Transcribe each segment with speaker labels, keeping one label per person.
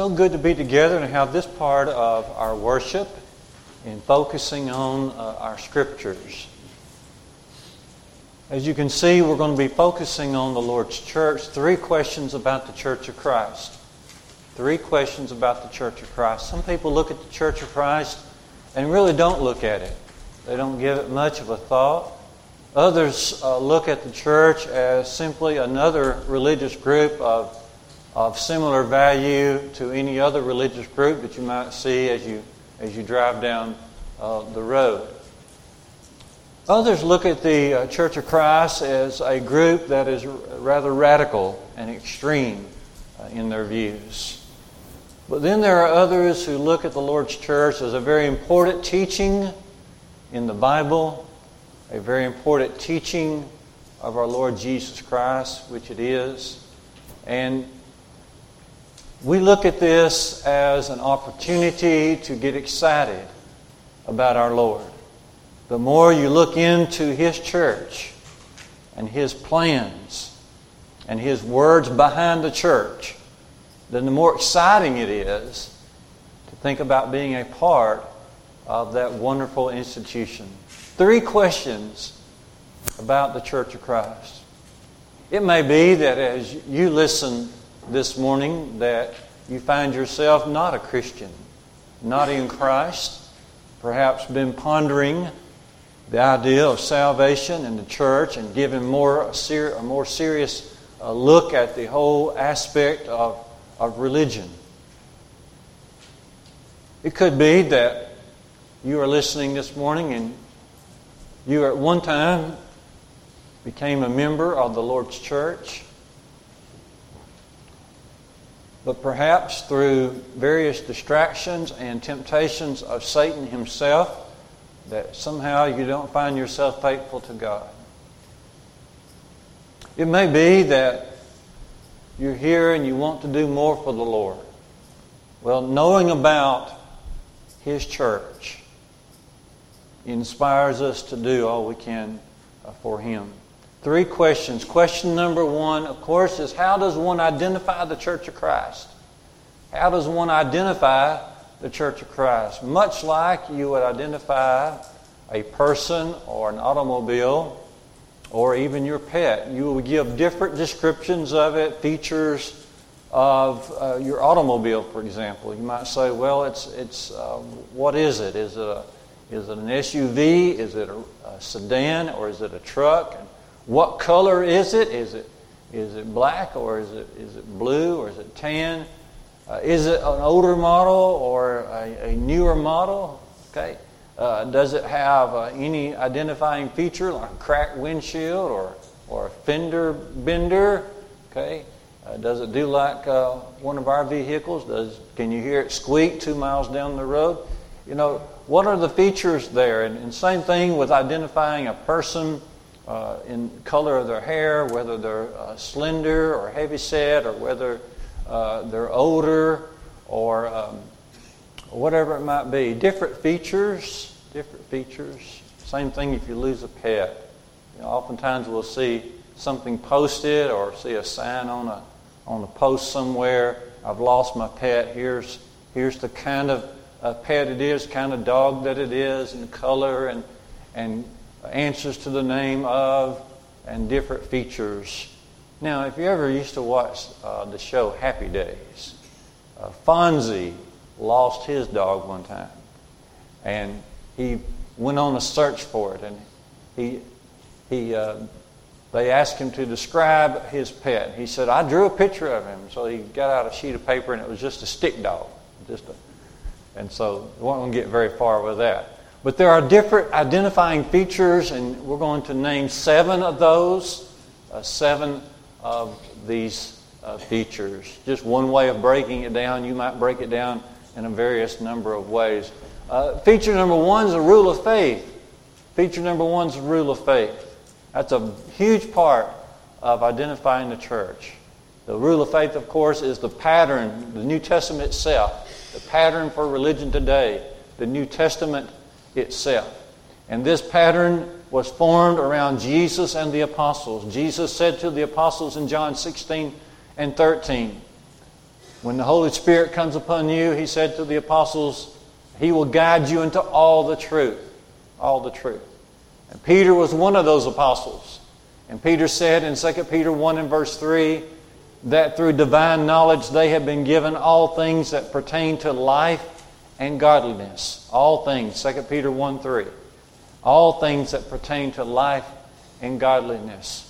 Speaker 1: so good to be together and have this part of our worship in focusing on uh, our scriptures. As you can see, we're going to be focusing on the Lord's church. Three questions about the Church of Christ. Three questions about the Church of Christ. Some people look at the Church of Christ and really don't look at it, they don't give it much of a thought. Others uh, look at the church as simply another religious group of, of similar value to any other religious group that you might see as you, as you drive down uh, the road. Others look at the uh, Church of Christ as a group that is rather radical and extreme uh, in their views. But then there are others who look at the Lord's church as a very important teaching in the Bible a very important teaching of our Lord Jesus Christ, which it is. And we look at this as an opportunity to get excited about our Lord. The more you look into His church and His plans and His words behind the church, then the more exciting it is to think about being a part of that wonderful institution three questions about the Church of Christ. It may be that as you listen this morning that you find yourself not a Christian, not in Christ, perhaps been pondering the idea of salvation and the church and giving more a, ser- a more serious uh, look at the whole aspect of, of religion. It could be that you are listening this morning and you at one time became a member of the Lord's church, but perhaps through various distractions and temptations of Satan himself, that somehow you don't find yourself faithful to God. It may be that you're here and you want to do more for the Lord. Well, knowing about His church, inspires us to do all we can for Him. Three questions. Question number one, of course, is how does one identify the Church of Christ? How does one identify the Church of Christ? Much like you would identify a person or an automobile or even your pet. You will give different descriptions of it, features of uh, your automobile, for example. You might say, well, it's, it's uh, what is it? Is it a is it an SUV? Is it a, a sedan? Or is it a truck? And what color is it? Is it is it black or is it is it blue or is it tan? Uh, is it an older model or a, a newer model? Okay. Uh, does it have uh, any identifying feature like a cracked windshield or or a fender bender? Okay. Uh, does it do like uh, one of our vehicles? Does can you hear it squeak two miles down the road? You know, what are the features there? And, and same thing with identifying a person uh, in color of their hair, whether they're uh, slender or heavy set, or whether uh, they're older, or um, whatever it might be. Different features, different features. Same thing if you lose a pet. You know, oftentimes we'll see something posted or see a sign on a on a post somewhere. I've lost my pet. Here's here's the kind of uh, pet it is, kind of dog that it is, and color, and, and answers to the name of, and different features. Now, if you ever used to watch uh, the show Happy Days, uh, Fonzie lost his dog one time, and he went on a search for it, and he he uh, they asked him to describe his pet. He said, "I drew a picture of him." So he got out a sheet of paper, and it was just a stick dog, just a and so we won't get very far with that. But there are different identifying features, and we're going to name seven of those, uh, seven of these uh, features. Just one way of breaking it down. You might break it down in a various number of ways. Uh, feature number one is the rule of faith. Feature number one is the rule of faith. That's a huge part of identifying the church. The rule of faith, of course, is the pattern, the New Testament itself the pattern for religion today, the New Testament itself. And this pattern was formed around Jesus and the apostles. Jesus said to the apostles in John 16 and 13, When the Holy Spirit comes upon you, he said to the apostles, he will guide you into all the truth. All the truth. And Peter was one of those apostles. And Peter said in 2 Peter 1 and verse 3 that through divine knowledge they have been given all things that pertain to life and godliness. All things. 2 Peter 1 3. All things that pertain to life and godliness.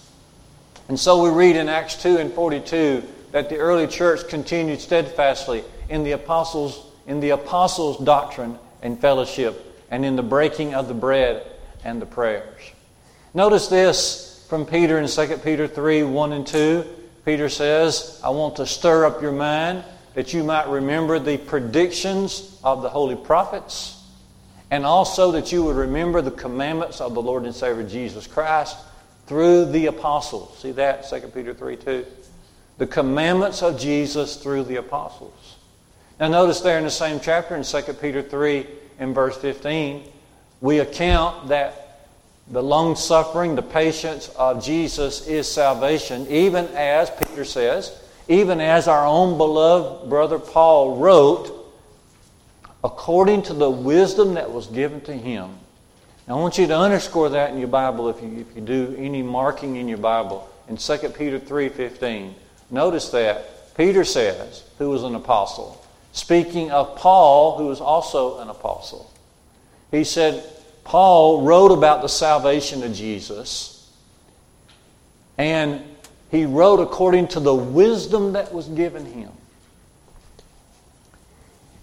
Speaker 1: And so we read in Acts 2 and 42 that the early church continued steadfastly in the apostles' in the apostles' doctrine and fellowship, and in the breaking of the bread and the prayers. Notice this from Peter in 2 Peter 3 1 and 2. Peter says, I want to stir up your mind that you might remember the predictions of the holy prophets, and also that you would remember the commandments of the Lord and Savior Jesus Christ through the apostles. See that? 2 Peter 3 2. The commandments of Jesus through the apostles. Now, notice there in the same chapter, in 2 Peter 3 and verse 15, we account that the long suffering, the patience of Jesus is salvation, even as, Peter says, even as our own beloved brother Paul wrote, according to the wisdom that was given to him. Now, I want you to underscore that in your Bible if you, if you do any marking in your Bible. In 2 Peter 3.15, notice that Peter says, who was an apostle, speaking of Paul, who was also an apostle. He said, Paul wrote about the salvation of Jesus, and he wrote according to the wisdom that was given him.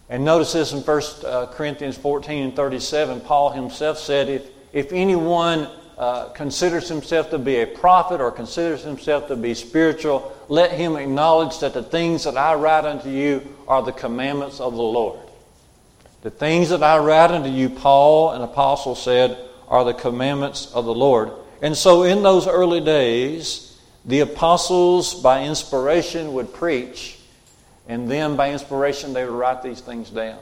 Speaker 1: And notice this in 1 uh, Corinthians 14 and 37. Paul himself said, If, if anyone uh, considers himself to be a prophet or considers himself to be spiritual, let him acknowledge that the things that I write unto you are the commandments of the Lord. The things that I write unto you, Paul, an apostle, said, are the commandments of the Lord. And so in those early days, the apostles, by inspiration, would preach, and then by inspiration, they would write these things down.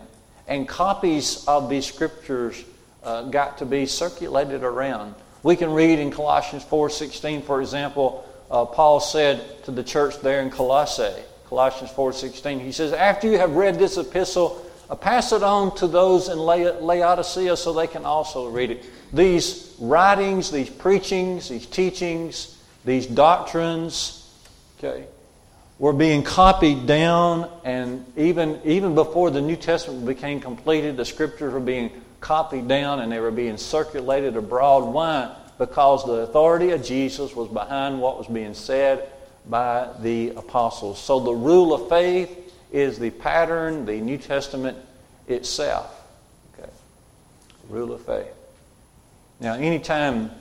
Speaker 1: And copies of these scriptures uh, got to be circulated around. We can read in Colossians 4:16, for example, uh, Paul said to the church there in Colossae, Colossians 4:16, he says, "After you have read this epistle, uh, pass it on to those in Laodicea so they can also read it." These writings, these preachings, these teachings, these doctrines, okay, were being copied down, and even even before the New Testament became completed, the scriptures were being copied down and they were being circulated abroad. Why? Because the authority of Jesus was behind what was being said by the apostles. So the rule of faith is the pattern, the New Testament itself. Okay. Rule of faith. Now, anytime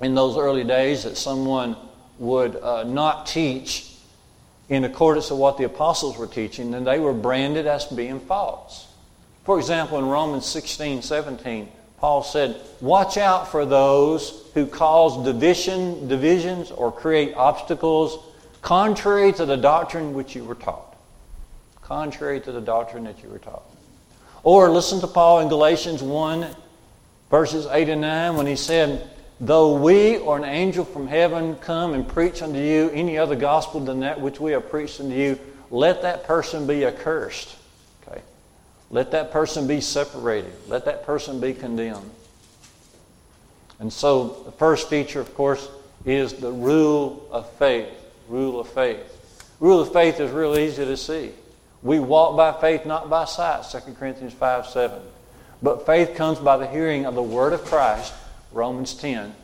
Speaker 1: in those early days that someone would uh, not teach in accordance with what the apostles were teaching, then they were branded as being false. For example, in Romans 16, 17, Paul said, Watch out for those who cause division, divisions or create obstacles contrary to the doctrine which you were taught. Contrary to the doctrine that you were taught. Or listen to Paul in Galatians 1, verses 8 and 9, when he said, Though we or an angel from heaven come and preach unto you any other gospel than that which we have preached unto you, let that person be accursed. Okay? Let that person be separated. Let that person be condemned. And so the first feature, of course, is the rule of faith. Rule of faith. Rule of faith is real easy to see. We walk by faith, not by sight, 2 Corinthians 5 7. But faith comes by the hearing of the word of Christ, Romans 10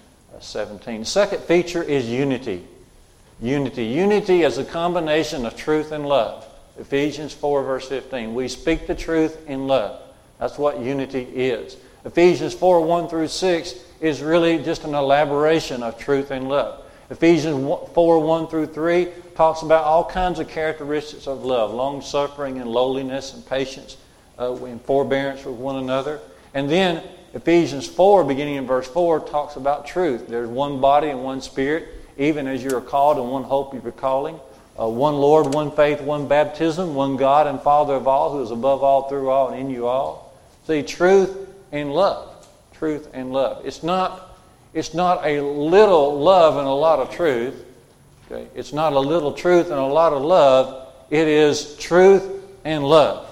Speaker 1: 17. The second feature is unity. Unity. Unity is a combination of truth and love. Ephesians 4, verse 15. We speak the truth in love. That's what unity is. Ephesians 4, 1 through 6 is really just an elaboration of truth and love. Ephesians 4, 1 through 3 talks about all kinds of characteristics of love long suffering and lowliness and patience uh, and forbearance with one another. And then Ephesians 4, beginning in verse 4, talks about truth. There's one body and one spirit, even as you are called, and one hope you are calling uh, one Lord, one faith, one baptism, one God and Father of all, who is above all, through all, and in you all. See, truth and love. Truth and love. It's not, it's not a little love and a lot of truth. Okay? It's not a little truth and a lot of love. it is truth and love.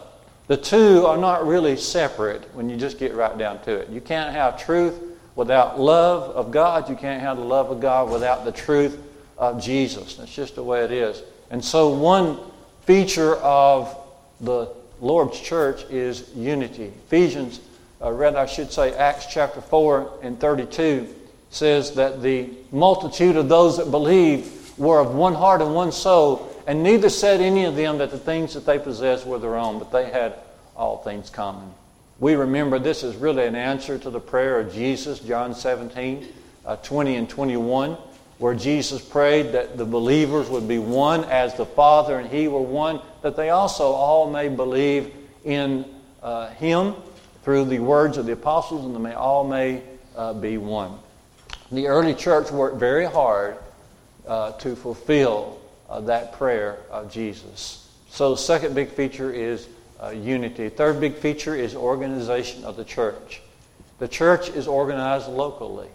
Speaker 1: The two are not really separate when you just get right down to it. You can't have truth without love of God. You can't have the love of God without the truth of Jesus. That's just the way it is. And so, one feature of the Lord's church is unity. Ephesians, uh, rather, I should say, Acts chapter 4 and 32 says that the multitude of those that believed were of one heart and one soul, and neither said any of them that the things that they possessed were their own, but they had all things common. We remember this is really an answer to the prayer of Jesus, John 17, uh, 20 and 21, where Jesus prayed that the believers would be one as the Father and He were one, that they also all may believe in uh, Him through the words of the apostles, and they may all may uh, be one. The early church worked very hard uh, to fulfill uh, that prayer of Jesus. So, second big feature is uh, unity. Third big feature is organization of the church. The church is organized locally.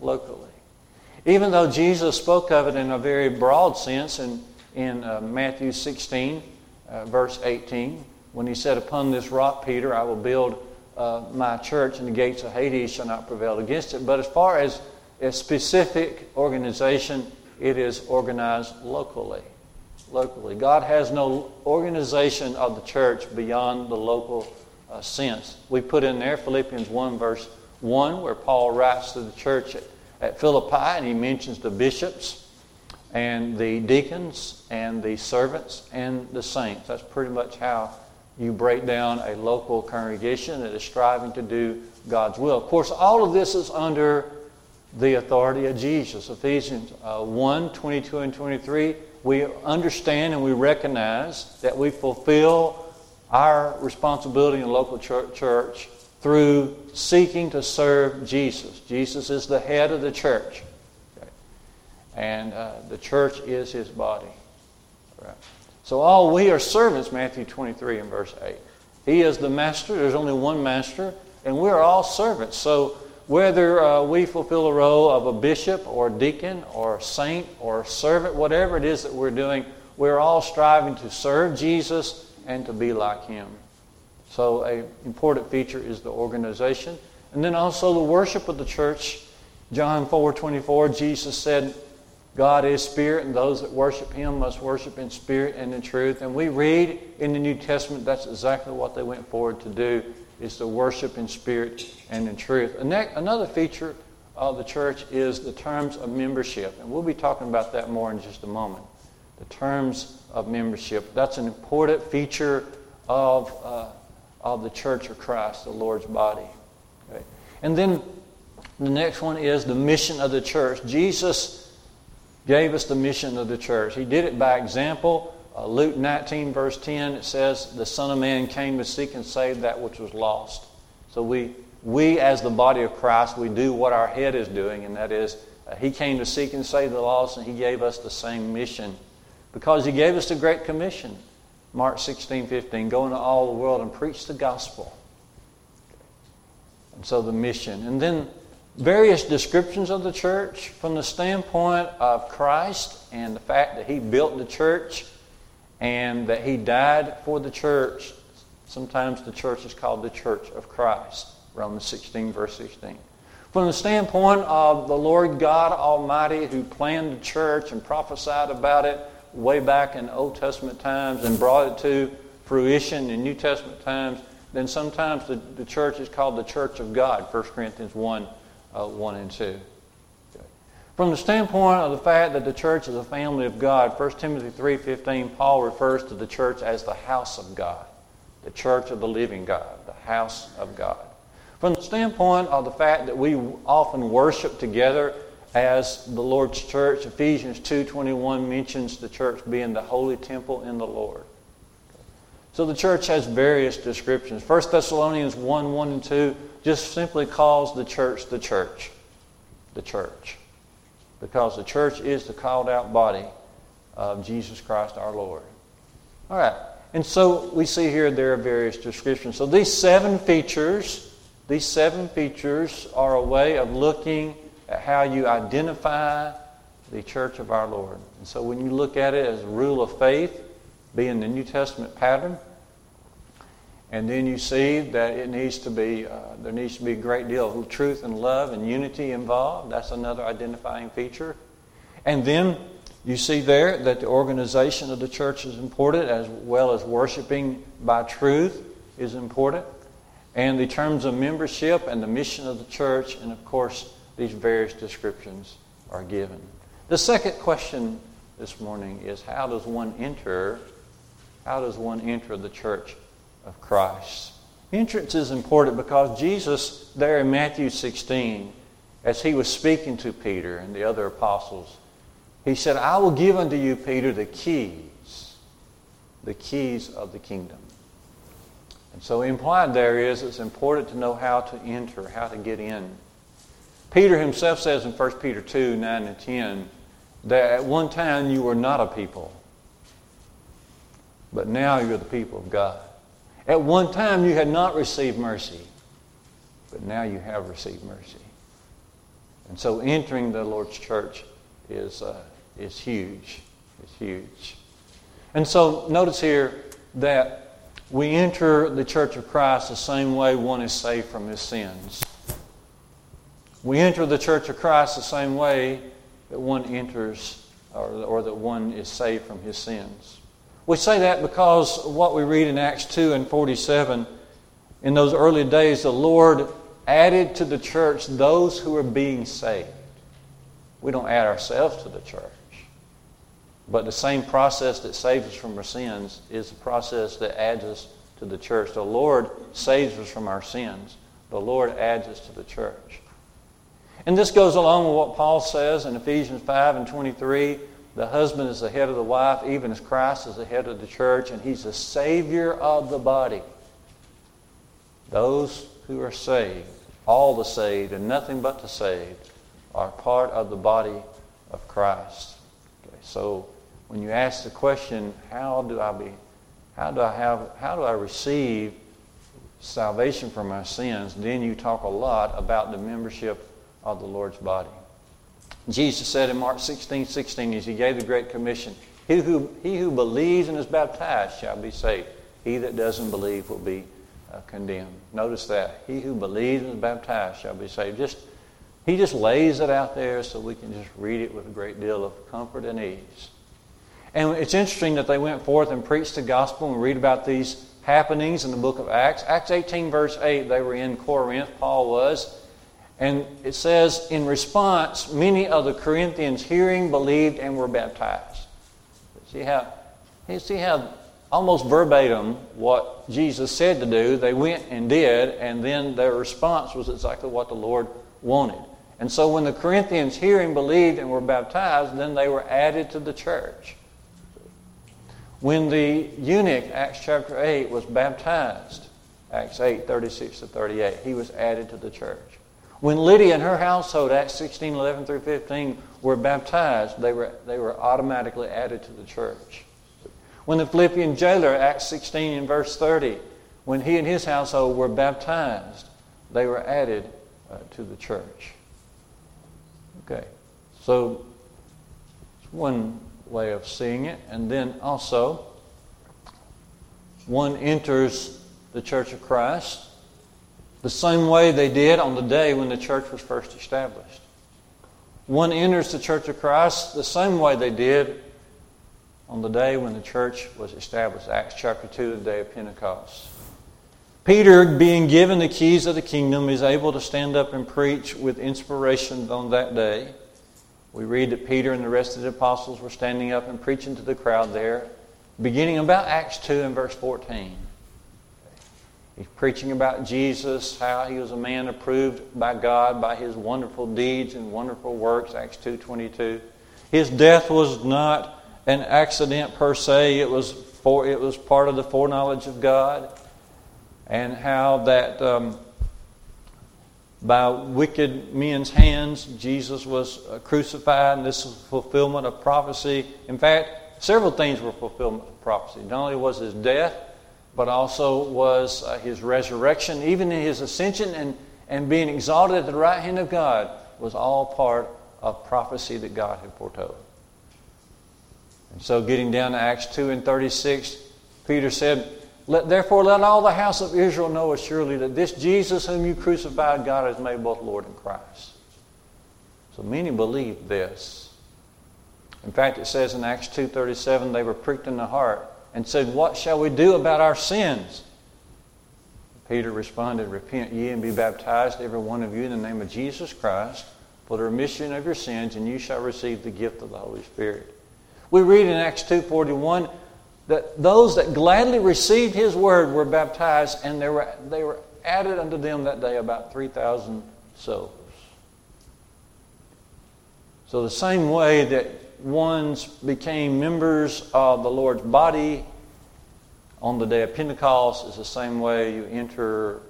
Speaker 1: Locally. Even though Jesus spoke of it in a very broad sense in, in uh, Matthew 16, uh, verse 18, when he said, Upon this rock, Peter, I will build uh, my church, and the gates of Hades shall not prevail against it. But as far as a specific organization, it is organized locally locally. God has no organization of the church beyond the local uh, sense. We put in there Philippians 1, verse 1, where Paul writes to the church at, at Philippi and he mentions the bishops and the deacons and the servants and the saints. That's pretty much how you break down a local congregation that is striving to do God's will. Of course, all of this is under the authority of Jesus. Ephesians uh, 1 22 and 23 we understand and we recognize that we fulfill our responsibility in the local church through seeking to serve Jesus. Jesus is the head of the church, and uh, the church is his body. So, all we are servants, Matthew 23 and verse 8. He is the master, there's only one master, and we're all servants. So, whether uh, we fulfill a role of a bishop or a deacon or a saint or a servant, whatever it is that we're doing, we're all striving to serve Jesus and to be like him. So, an important feature is the organization. And then also the worship of the church. John 4 24, Jesus said, God is spirit, and those that worship him must worship in spirit and in truth. And we read in the New Testament that's exactly what they went forward to do is to worship in spirit and in truth. Another feature of the church is the terms of membership, and we'll be talking about that more in just a moment. The terms of membership. That's an important feature of, uh, of the church of Christ, the Lord's body. Okay? And then the next one is the mission of the church. Jesus gave us the mission of the church. He did it by example. Uh, Luke 19, verse 10, it says, The Son of Man came to seek and save that which was lost. So we, we as the body of Christ, we do what our head is doing, and that is, uh, He came to seek and save the lost, and He gave us the same mission. Because He gave us the Great Commission. Mark 16, 15, go into all the world and preach the gospel. And so the mission. And then various descriptions of the church from the standpoint of Christ and the fact that He built the church and that he died for the church. Sometimes the church is called the church of Christ. Romans 16, verse 16. From the standpoint of the Lord God Almighty who planned the church and prophesied about it way back in Old Testament times and brought it to fruition in New Testament times, then sometimes the, the church is called the church of God, 1 Corinthians 1, uh, 1 and 2. From the standpoint of the fact that the church is a family of God, 1 Timothy 3.15, Paul refers to the church as the house of God, the church of the living God, the house of God. From the standpoint of the fact that we often worship together as the Lord's church, Ephesians 2.21 mentions the church being the holy temple in the Lord. So the church has various descriptions. 1 Thessalonians 1, 1 and 2 just simply calls the church the church. The church because the church is the called out body of Jesus Christ our Lord. All right. And so we see here there are various descriptions. So these seven features, these seven features are a way of looking at how you identify the church of our Lord. And so when you look at it as a rule of faith, being the New Testament pattern. And then you see that it needs to be, uh, there needs to be a great deal of truth and love and unity involved. That's another identifying feature. And then you see there that the organization of the church is important as well as worshiping by truth is important. And the terms of membership and the mission of the church, and of course, these various descriptions are given. The second question this morning is how does one enter how does one enter the church of Christ? Entrance is important because Jesus, there in Matthew 16, as he was speaking to Peter and the other apostles, he said, I will give unto you, Peter, the keys, the keys of the kingdom. And so implied there is it's important to know how to enter, how to get in. Peter himself says in 1 Peter 2 9 and 10 that at one time you were not a people, but now you're the people of God. At one time you had not received mercy, but now you have received mercy. And so entering the Lord's church is, uh, is huge. It's huge. And so notice here that we enter the church of Christ the same way one is saved from his sins. We enter the church of Christ the same way that one enters or, or that one is saved from his sins. We say that because what we read in Acts 2 and 47, in those early days, the Lord added to the church those who are being saved. We don't add ourselves to the church. But the same process that saves us from our sins is the process that adds us to the church. The Lord saves us from our sins. The Lord adds us to the church. And this goes along with what Paul says in Ephesians 5 and 23 the husband is the head of the wife, even as Christ is the head of the church, and he's the Savior of the body. Those who are saved, all the saved, and nothing but the saved, are part of the body of Christ. Okay, so when you ask the question, how do I be, how do I have, how do I receive salvation from my sins? Then you talk a lot about the membership of the Lord's body. Jesus said in Mark 16, 16, as he gave the Great Commission, he who, he who believes and is baptized shall be saved. He that doesn't believe will be uh, condemned. Notice that. He who believes and is baptized shall be saved. Just, he just lays it out there so we can just read it with a great deal of comfort and ease. And it's interesting that they went forth and preached the gospel and read about these happenings in the book of Acts. Acts 18, verse 8, they were in Corinth, Paul was. And it says, in response, many of the Corinthians hearing, believed, and were baptized. See how, you see how almost verbatim what Jesus said to do, they went and did, and then their response was exactly what the Lord wanted. And so when the Corinthians hearing, believed, and were baptized, then they were added to the church. When the eunuch, Acts chapter 8, was baptized, Acts 8, 36 to 38, he was added to the church. When Lydia and her household, Acts 16, 11 through 15, were baptized, they were, they were automatically added to the church. When the Philippian jailer, Acts 16 and verse 30, when he and his household were baptized, they were added uh, to the church. Okay, so it's one way of seeing it. And then also, one enters the church of Christ the same way they did on the day when the church was first established. One enters the church of Christ the same way they did on the day when the church was established. Acts chapter 2, the day of Pentecost. Peter, being given the keys of the kingdom, is able to stand up and preach with inspiration on that day. We read that Peter and the rest of the apostles were standing up and preaching to the crowd there, beginning about Acts 2 and verse 14. He's preaching about Jesus, how he was a man approved by God by his wonderful deeds and wonderful works, Acts 2.22. His death was not an accident per se. It was, for, it was part of the foreknowledge of God. And how that um, by wicked men's hands, Jesus was uh, crucified, and this is fulfillment of prophecy. In fact, several things were fulfillment of prophecy. Not only was his death, but also was uh, his resurrection, even in his ascension and, and being exalted at the right hand of God, was all part of prophecy that God had foretold. And so, getting down to Acts 2 and 36, Peter said, let, Therefore, let all the house of Israel know assuredly that this Jesus whom you crucified, God has made both Lord and Christ. So many believed this. In fact, it says in Acts 2.37, they were pricked in the heart and said, What shall we do about our sins? Peter responded, Repent ye and be baptized, every one of you, in the name of Jesus Christ, for the remission of your sins, and you shall receive the gift of the Holy Spirit. We read in Acts 2.41 that those that gladly received his word were baptized, and they were, they were added unto them that day about 3,000 souls. So, the same way that ones became members of the Lord's body on the day of Pentecost is the same way you enter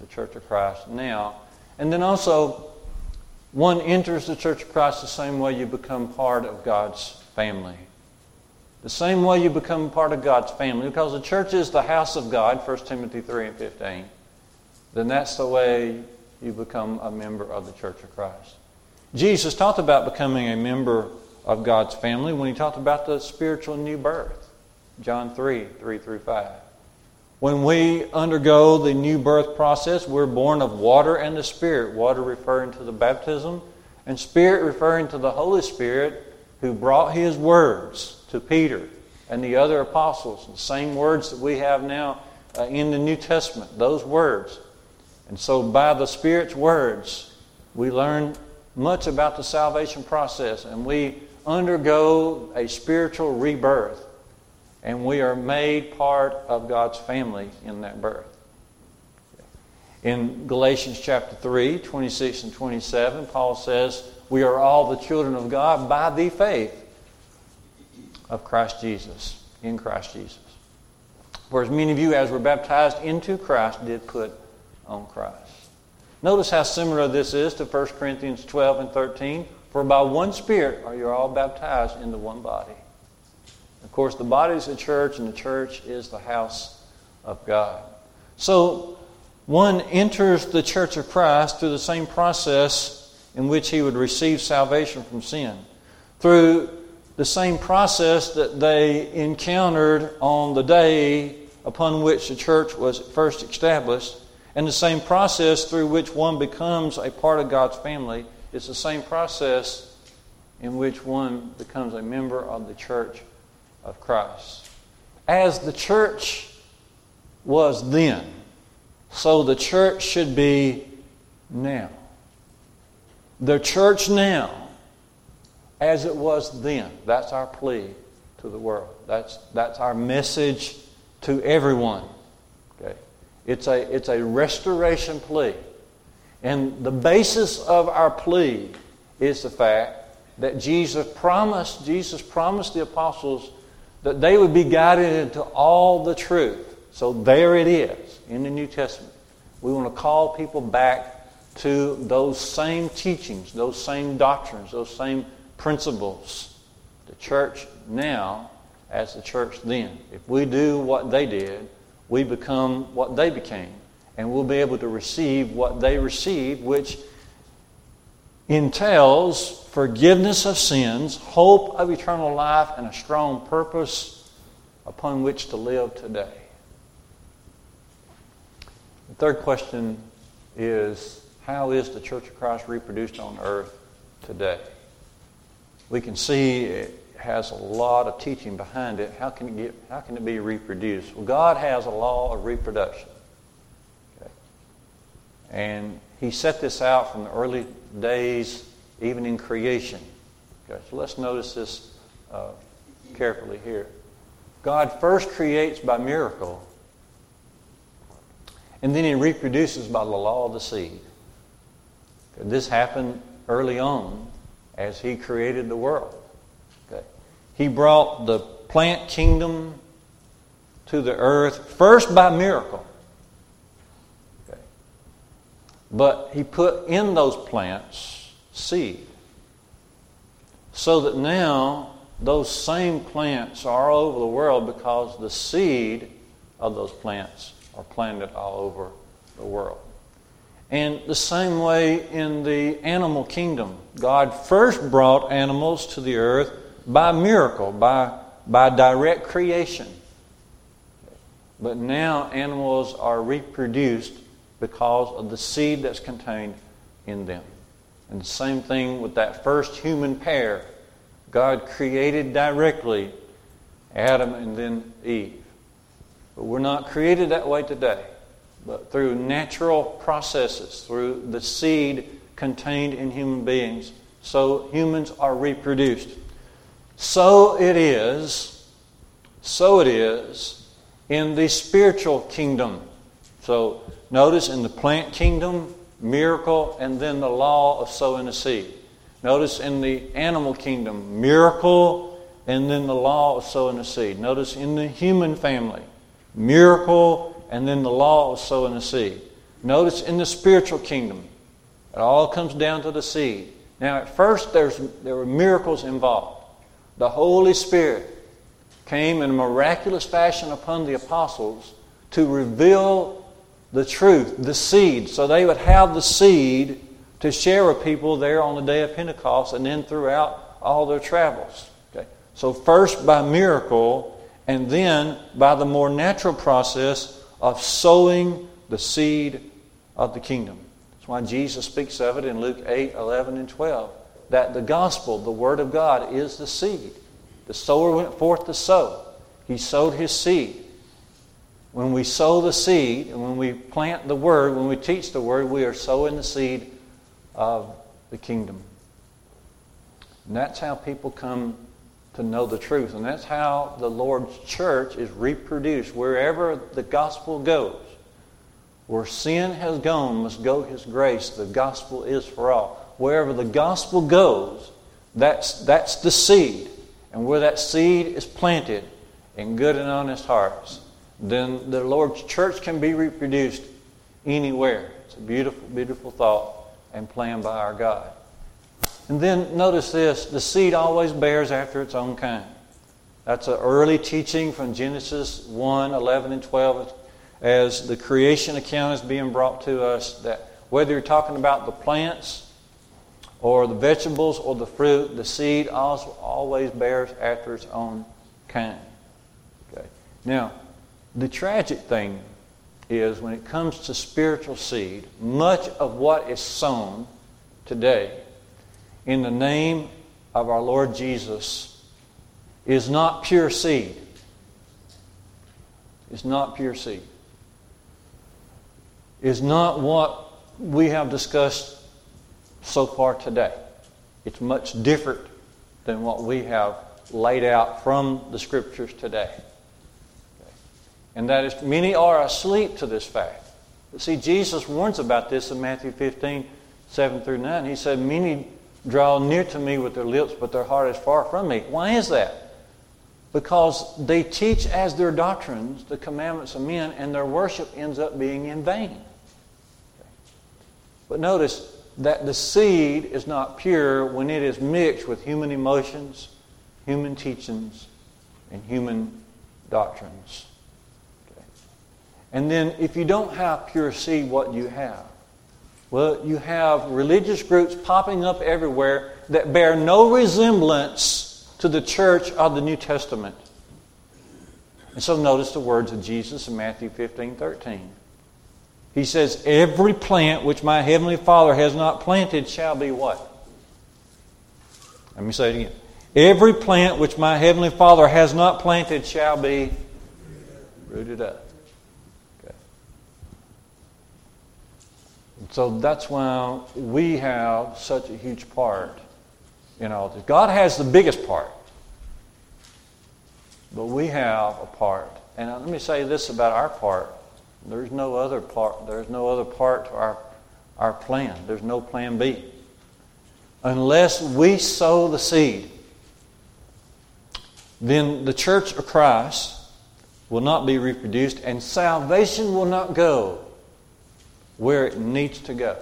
Speaker 1: the Church of Christ now. And then also, one enters the Church of Christ the same way you become part of God's family. The same way you become part of God's family, because the church is the house of God, 1 Timothy 3 and 15, then that's the way you become a member of the Church of Christ. Jesus talked about becoming a member of God's family when he talked about the spiritual new birth. John 3 3 through 5. When we undergo the new birth process, we're born of water and the Spirit. Water referring to the baptism, and Spirit referring to the Holy Spirit who brought His words to Peter and the other apostles, the same words that we have now uh, in the New Testament, those words. And so, by the Spirit's words, we learn much about the salvation process and we undergo a spiritual rebirth and we are made part of God's family in that birth. In Galatians chapter 3, 26 and 27, Paul says, We are all the children of God by the faith of Christ Jesus, in Christ Jesus. Whereas many of you, as were baptized into Christ, did put on Christ. Notice how similar this is to 1 Corinthians 12 and 13. For by one Spirit are you all baptized into one body. Of course, the body is the church, and the church is the house of God. So, one enters the church of Christ through the same process in which he would receive salvation from sin. Through the same process that they encountered on the day upon which the church was first established, and the same process through which one becomes a part of God's family is the same process in which one becomes a member of the church of Christ. As the church was then, so the church should be now. The church now as it was then. That's our plea to the world. That's, that's our message to everyone. Okay? It's, a, it's a restoration plea. And the basis of our plea is the fact that Jesus promised, Jesus promised the apostles that they would be guided into all the truth. So there it is in the New Testament. We want to call people back to those same teachings, those same doctrines, those same principles. The church now as the church then. If we do what they did, we become what they became. And we'll be able to receive what they received, which entails forgiveness of sins, hope of eternal life, and a strong purpose upon which to live today. The third question is How is the Church of Christ reproduced on earth today? we can see it has a lot of teaching behind it. How can it, get, how can it be reproduced? Well, God has a law of reproduction. And He set this out from the early days, even in creation. Okay. So let's notice this uh, carefully here. God first creates by miracle, and then He reproduces by the law of the seed. Okay. This happened early on as He created the world. Okay. He brought the plant kingdom to the earth first by miracle. Okay. But He put in those plants seed. So that now those same plants are all over the world because the seed of those plants are planted all over the world. And the same way in the animal kingdom. God first brought animals to the earth by miracle, by by direct creation. But now animals are reproduced because of the seed that's contained in them. And the same thing with that first human pair. God created directly Adam and then Eve. But we're not created that way today, but through natural processes, through the seed contained in human beings. So humans are reproduced. So it is, so it is in the spiritual kingdom. So notice in the plant kingdom, miracle, and then the law of sowing a seed. Notice in the animal kingdom, miracle, and then the law of sowing a seed. Notice in the human family, miracle, and then the law of sowing a seed. Notice in the spiritual kingdom, it all comes down to the seed. Now, at first, there's, there were miracles involved. The Holy Spirit came in a miraculous fashion upon the apostles to reveal the truth, the seed, so they would have the seed to share with people there on the day of Pentecost and then throughout all their travels. Okay? So, first by miracle, and then by the more natural process of sowing the seed of the kingdom. That's why Jesus speaks of it in Luke 8, 11, and 12. That the gospel, the word of God, is the seed. The sower went forth to sow. He sowed his seed. When we sow the seed, and when we plant the word, when we teach the word, we are sowing the seed of the kingdom. And that's how people come to know the truth. And that's how the Lord's church is reproduced. Wherever the gospel goes, where sin has gone, must go his grace. The gospel is for all. Wherever the gospel goes, that's, that's the seed. And where that seed is planted in good and honest hearts, then the Lord's church can be reproduced anywhere. It's a beautiful, beautiful thought and plan by our God. And then notice this the seed always bears after its own kind. That's an early teaching from Genesis 1 11 and 12 as the creation account is being brought to us that whether you're talking about the plants or the vegetables or the fruit, the seed also always bears after its own kind. Okay. Now, the tragic thing is when it comes to spiritual seed, much of what is sown today in the name of our Lord Jesus is not pure seed. It's not pure seed. Is not what we have discussed so far today. It's much different than what we have laid out from the scriptures today. And that is, many are asleep to this fact. See, Jesus warns about this in Matthew 15, 7 through 9. He said, Many draw near to me with their lips, but their heart is far from me. Why is that? Because they teach as their doctrines the commandments of men, and their worship ends up being in vain. But notice that the seed is not pure when it is mixed with human emotions, human teachings, and human doctrines. And then, if you don't have pure seed, what you have? Well, you have religious groups popping up everywhere that bear no resemblance to the church of the New Testament. And so notice the words of Jesus in Matthew 15 13. He says, Every plant which my heavenly Father has not planted shall be what? Let me say it again. Every plant which my heavenly Father has not planted shall be rooted up. So that's why we have such a huge part in all this. God has the biggest part, but we have a part. And let me say this about our part. There's no other part. There's no other part to our, our plan. There's no plan B. Unless we sow the seed, then the church of Christ will not be reproduced and salvation will not go where it needs to go.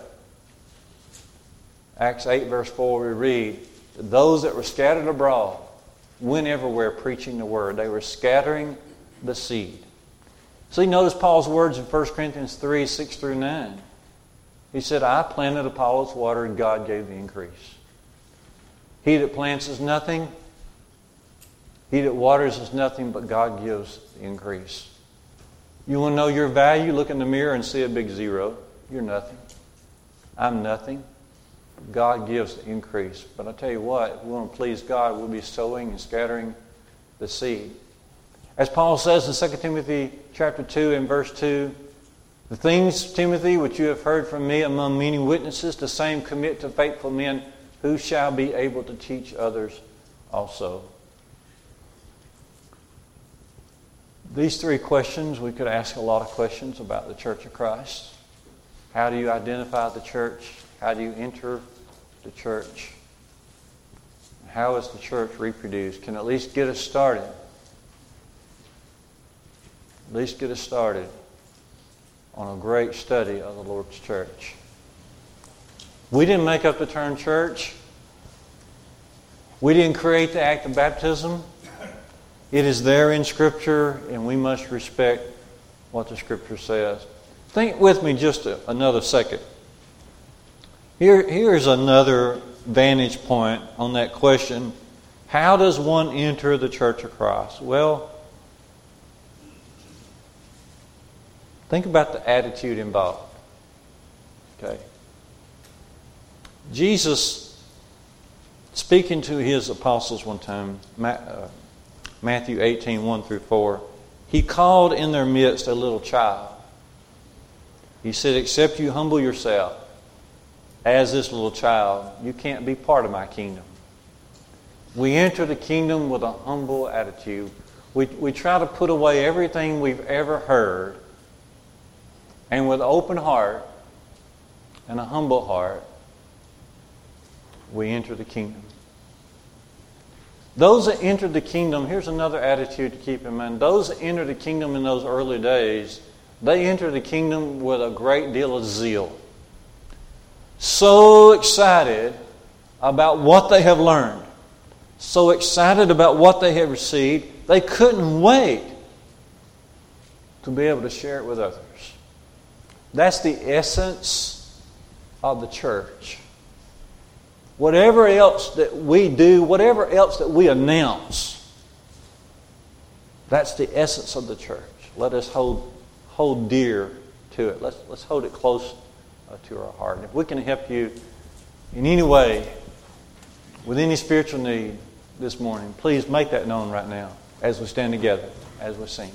Speaker 1: Acts 8, verse 4, we read, Those that were scattered abroad went everywhere preaching the word. They were scattering the seed. See, notice Paul's words in 1 Corinthians 3, 6 through 9. He said, I planted Apollos water, and God gave the increase. He that plants is nothing, He that waters is nothing, but God gives the increase. You want to know your value? Look in the mirror and see a big zero. You're nothing. I'm nothing. God gives the increase. But I tell you what, we want to please God, we'll be sowing and scattering the seed. As Paul says in 2 Timothy chapter 2 and verse 2, the things, Timothy, which you have heard from me among many witnesses, the same commit to faithful men who shall be able to teach others also. These three questions, we could ask a lot of questions about the Church of Christ. How do you identify the church? How do you enter the church? How is the church reproduced? Can at least get us started. At least get us started on a great study of the Lord's church. We didn't make up the term church. We didn't create the act of baptism. It is there in Scripture, and we must respect what the Scripture says. Think with me just a, another second. Here, here's another vantage point on that question How does one enter the Church of Christ? Well, think about the attitude involved. Okay. Jesus, speaking to his apostles one time, uh, Matthew 18, 1 through 4, he called in their midst a little child. He said, Except you humble yourself as this little child, you can't be part of my kingdom. We enter the kingdom with a humble attitude. We, we try to put away everything we've ever heard, and with an open heart and a humble heart, we enter the kingdom. Those that entered the kingdom, here's another attitude to keep in mind. Those that entered the kingdom in those early days, they entered the kingdom with a great deal of zeal. So excited about what they have learned, so excited about what they have received, they couldn't wait to be able to share it with others. That's the essence of the church. Whatever else that we do, whatever else that we announce, that's the essence of the church. Let us hold, hold dear to it. Let's, let's hold it close uh, to our heart. And if we can help you in any way with any spiritual need this morning, please make that known right now as we stand together, as we sing.